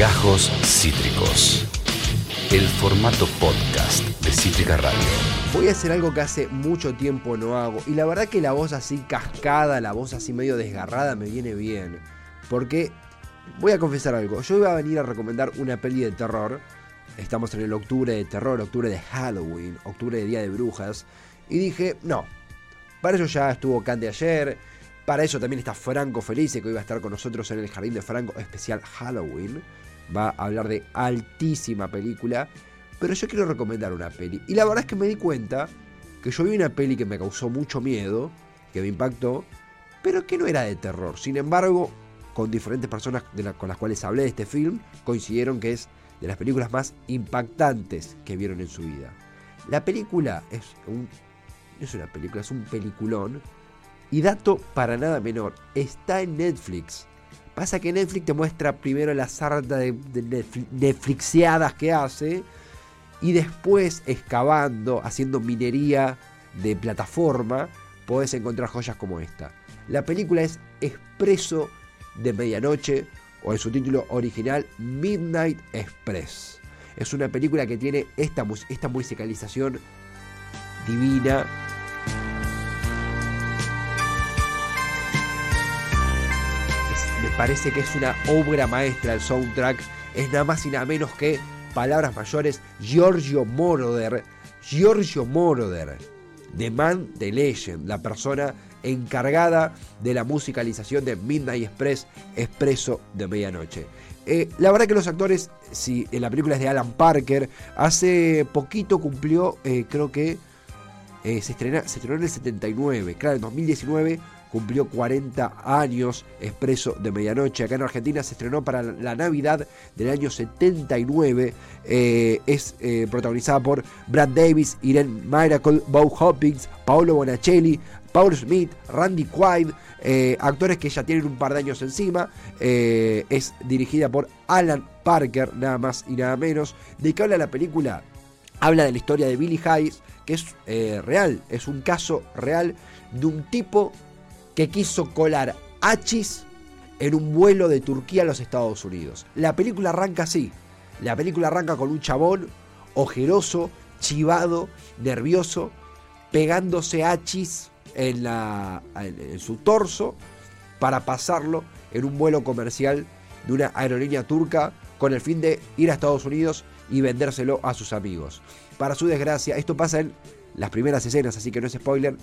Gajos Cítricos. El formato podcast de Cítrica Radio. Voy a hacer algo que hace mucho tiempo no hago. Y la verdad que la voz así cascada, la voz así medio desgarrada me viene bien. Porque voy a confesar algo. Yo iba a venir a recomendar una peli de terror. Estamos en el octubre de terror, octubre de Halloween, octubre de Día de Brujas. Y dije, no. Para eso ya estuvo Candy ayer. Para eso también está Franco Felice, que hoy va a estar con nosotros en el Jardín de Franco, especial Halloween. Va a hablar de altísima película. Pero yo quiero recomendar una peli. Y la verdad es que me di cuenta que yo vi una peli que me causó mucho miedo, que me impactó, pero que no era de terror. Sin embargo, con diferentes personas con las cuales hablé de este film, coincidieron que es de las películas más impactantes que vieron en su vida. La película es un. Es una película, es un peliculón. Y dato para nada menor, está en Netflix. Pasa que Netflix te muestra primero la sarta de, de Netflixeadas que hace. Y después, excavando, haciendo minería de plataforma, podés encontrar joyas como esta. La película es Expreso de Medianoche, o en su título original, Midnight Express. Es una película que tiene esta, esta musicalización divina. Parece que es una obra maestra el soundtrack. Es nada más y nada menos que palabras mayores, Giorgio Moroder. Giorgio Moroder, The Man the Legend, la persona encargada de la musicalización de Midnight Express, Expreso de Medianoche. Eh, la verdad que los actores, si en la película es de Alan Parker, hace poquito cumplió, eh, creo que eh, se, estrena, se estrenó en el 79, claro, en 2019 cumplió 40 años Expreso de Medianoche. Acá en Argentina se estrenó para la Navidad del año 79. es protagonizada por Brad Davis, Irene Miracle, Bo Hoppings, Paolo Bonacelli, Paul Smith, Randy Quaid, eh, actores que ya tienen un par de años encima. Eh, es dirigida por Alan Parker, nada más y nada menos. ¿De qué habla la película? Habla de la historia de Billy Hayes, que es eh, real, es un caso real de un tipo que quiso colar hachis en un vuelo de Turquía a los Estados Unidos. La película arranca así. La película arranca con un chabón ojeroso, chivado, nervioso, pegándose hachis en, en su torso para pasarlo en un vuelo comercial de una aerolínea turca con el fin de ir a Estados Unidos y vendérselo a sus amigos. Para su desgracia, esto pasa en las primeras escenas, así que no es spoiler,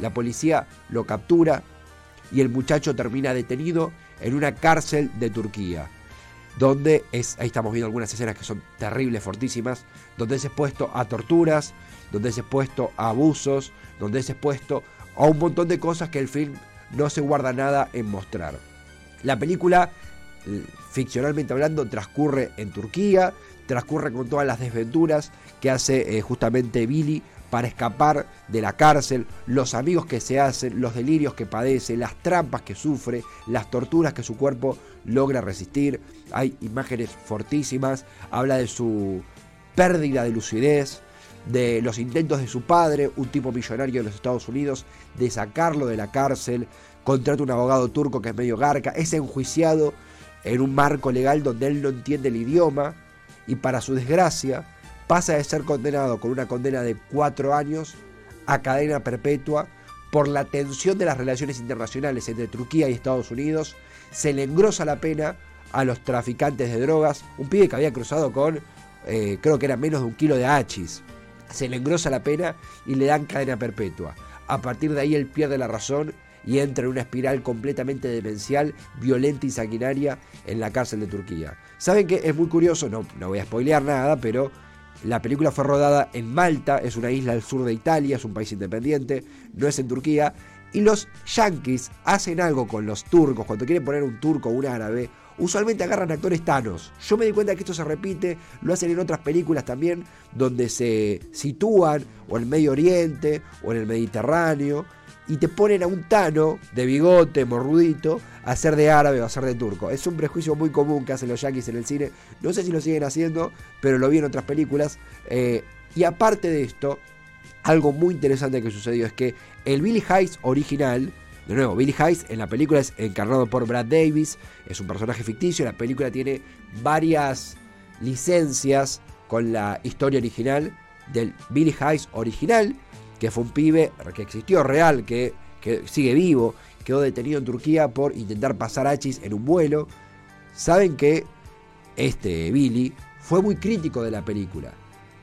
la policía lo captura y el muchacho termina detenido en una cárcel de Turquía, donde es, ahí estamos viendo algunas escenas que son terribles, fortísimas, donde es expuesto a torturas, donde es expuesto a abusos, donde es expuesto a un montón de cosas que el film no se guarda nada en mostrar. La película, ficcionalmente hablando, transcurre en Turquía, transcurre con todas las desventuras que hace eh, justamente Billy para escapar de la cárcel, los amigos que se hacen, los delirios que padece, las trampas que sufre, las torturas que su cuerpo logra resistir. Hay imágenes fortísimas, habla de su pérdida de lucidez, de los intentos de su padre, un tipo millonario de los Estados Unidos, de sacarlo de la cárcel, contrata un abogado turco que es medio garca, es enjuiciado en un marco legal donde él no entiende el idioma y para su desgracia pasa de ser condenado con una condena de cuatro años a cadena perpetua por la tensión de las relaciones internacionales entre Turquía y Estados Unidos, se le engrosa la pena a los traficantes de drogas, un pibe que había cruzado con, eh, creo que era menos de un kilo de hachís, se le engrosa la pena y le dan cadena perpetua. A partir de ahí él pierde la razón y entra en una espiral completamente demencial, violenta y sanguinaria en la cárcel de Turquía. ¿Saben que Es muy curioso, no, no voy a spoilear nada, pero la película fue rodada en Malta, es una isla al sur de Italia, es un país independiente, no es en Turquía. Y los yankees hacen algo con los turcos, cuando quieren poner un turco o un árabe, usualmente agarran actores tanos. Yo me di cuenta que esto se repite, lo hacen en otras películas también, donde se sitúan o en el Medio Oriente o en el Mediterráneo y te ponen a un tano de bigote, morrudito, a hacer de árabe o a ser de turco. Es un prejuicio muy común que hacen los yankees en el cine. No sé si lo siguen haciendo, pero lo vi en otras películas. Eh, y aparte de esto, algo muy interesante que sucedió es que el Billy Hayes original De nuevo, Billy Hayes en la película es encarnado por Brad Davis, es un personaje ficticio, la película tiene varias licencias con la historia original del Billy Hayes original, que fue un pibe que existió real, que, que sigue vivo, quedó detenido en Turquía por intentar pasar hachis en un vuelo. Saben que este Billy fue muy crítico de la película,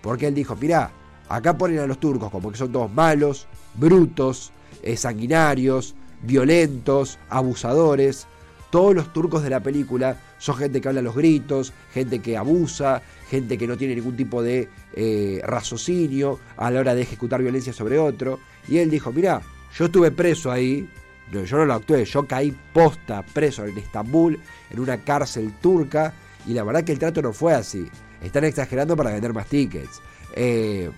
porque él dijo, mirá, acá ponen a los turcos como que son todos malos, brutos, eh, sanguinarios, violentos, abusadores. Todos los turcos de la película son gente que habla los gritos, gente que abusa, gente que no tiene ningún tipo de eh, raciocinio a la hora de ejecutar violencia sobre otro. Y él dijo, mira, yo estuve preso ahí, yo no lo actué, yo caí posta preso en Estambul, en una cárcel turca, y la verdad que el trato no fue así. Están exagerando para vender más tickets. Eh,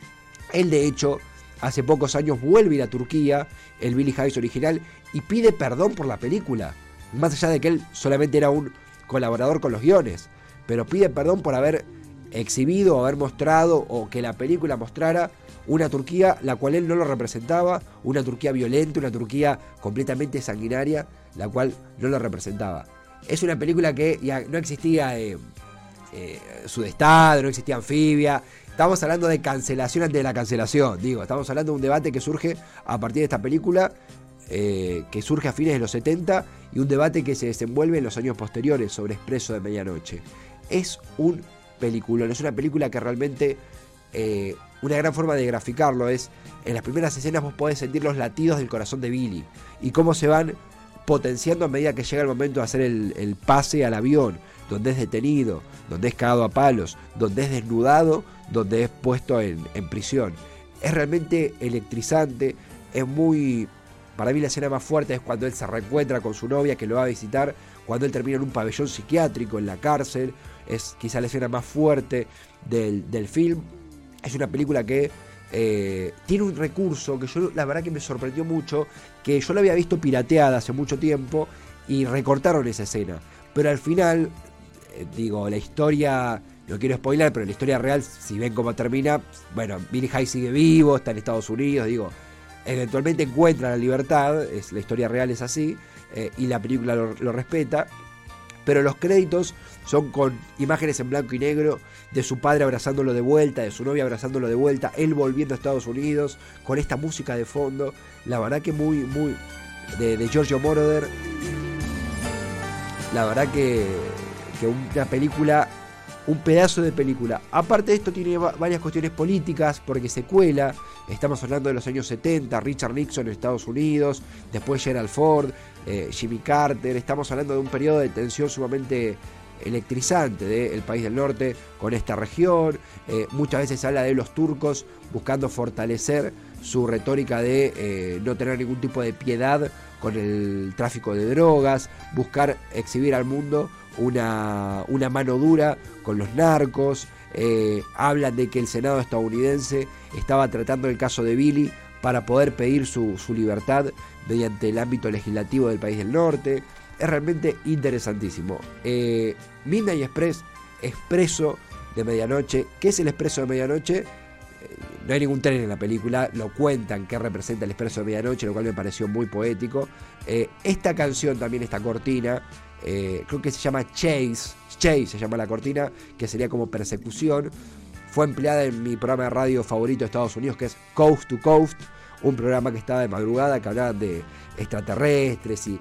él de hecho hace pocos años vuelve a ir a Turquía, el Billy Hayes original, y pide perdón por la película. Más allá de que él solamente era un colaborador con los guiones. Pero pide perdón por haber exhibido, haber mostrado o que la película mostrara una Turquía la cual él no lo representaba, una Turquía violenta, una Turquía completamente sanguinaria, la cual no lo representaba. Es una película que ya no existía eh, eh, Sudestado, no existía Anfibia, Estamos hablando de cancelación ante la cancelación, digo, estamos hablando de un debate que surge a partir de esta película, eh, que surge a fines de los 70, y un debate que se desenvuelve en los años posteriores sobre Expreso de Medianoche. Es un película, es una película que realmente, eh, una gran forma de graficarlo es, en las primeras escenas vos podés sentir los latidos del corazón de Billy, y cómo se van potenciando a medida que llega el momento de hacer el, el pase al avión, donde es detenido, donde es cagado a palos, donde es desnudado donde es puesto en, prisión. Es realmente electrizante, es muy... Para mí la escena más fuerte es cuando él se reencuentra con su novia que lo va a visitar, cuando él termina en un pabellón psiquiátrico en la cárcel, es quizá la escena más fuerte del, film. Es una película que eh, tiene un recurso que yo la verdad que me sorprendió mucho, que yo la había visto pirateada hace mucho tiempo y recortaron esa escena. Pero al final, eh, digo, la historia no quiero spoiler, pero la historia real, si ven cómo termina, bueno, Billy High sigue vivo, está en Estados Unidos, digo, eventualmente encuentra la libertad, es, la historia real es así, eh, y la película lo, respeta, pero los créditos son con imágenes en blanco y negro de su padre abrazándolo de vuelta, de su novia abrazándolo de vuelta, él volviendo a Estados Unidos, con esta música de fondo, la verdad que muy, muy, de, de Giorgio Moroder, la verdad que, que una película un pedazo de película. Aparte de esto tiene varias cuestiones políticas porque se cuela, estamos hablando de los años 70, Richard Nixon en Estados Unidos, después Gerald Ford, eh, Jimmy Carter, estamos hablando de un periodo de tensión sumamente electrizante del país del norte con esta región, eh, muchas veces habla de los turcos buscando fortalecer su retórica de eh, no tener ningún tipo de piedad con el tráfico de drogas, buscar exhibir al mundo una, una mano dura con los narcos, eh, hablan de que el Senado estadounidense estaba tratando el caso de Billy para poder pedir su, libertad mediante el ámbito legislativo del país del norte. Es realmente interesantísimo. Eh, Midnight Express, expreso de medianoche. ¿Qué es el expreso de medianoche? No hay ningún tren en la película, lo cuentan que representa el expreso de medianoche, lo cual me pareció muy poético. Eh, esta canción también, esta cortina, eh, creo que se llama Chase, Chase se llama la cortina, que sería como persecución. Fue empleada en mi programa de radio favorito de Estados Unidos, que es Coast to Coast, un programa que estaba de madrugada, que hablaba de extraterrestres y,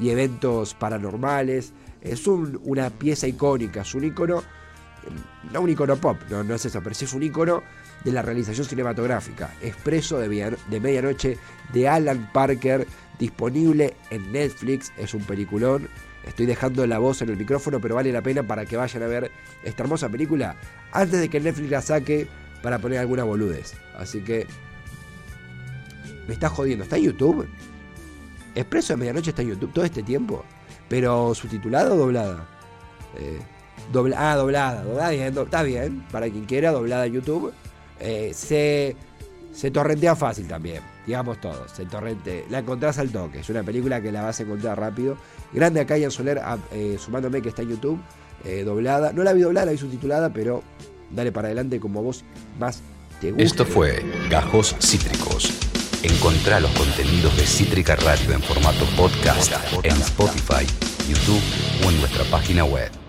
eventos paranormales. Es una pieza icónica, es un icono, no un icono pop, no, no es eso, pero sí es un icono de la realización cinematográfica. Expreso de, Medianoche de Alan Parker disponible en Netflix, es un peliculón. Estoy dejando la voz en el micrófono, pero vale la pena para que vayan a ver esta hermosa película antes de que Netflix la saque para poner alguna boludez. Así que me está jodiendo. ¿Está en YouTube? Expreso de Medianoche está en YouTube todo este tiempo. Pero subtitulada o doblada. Eh, dobla, ah, doblada, doblada está bien. Para quien quiera, doblada en YouTube. Eh, se, se torrentea fácil también digamos todos. El torrente, la encontrás al toque. Es una película que la vas a encontrar rápido. Grande acá en Soler, ah, eh, sumándome que está en YouTube, eh, doblada. No la vi doblada, la vi subtitulada, pero dale para adelante como vos más te gusta. Esto fue Gajos Cítricos. Encontrá los contenidos de Cítrica Radio en formato podcast en Spotify, YouTube o en nuestra página web.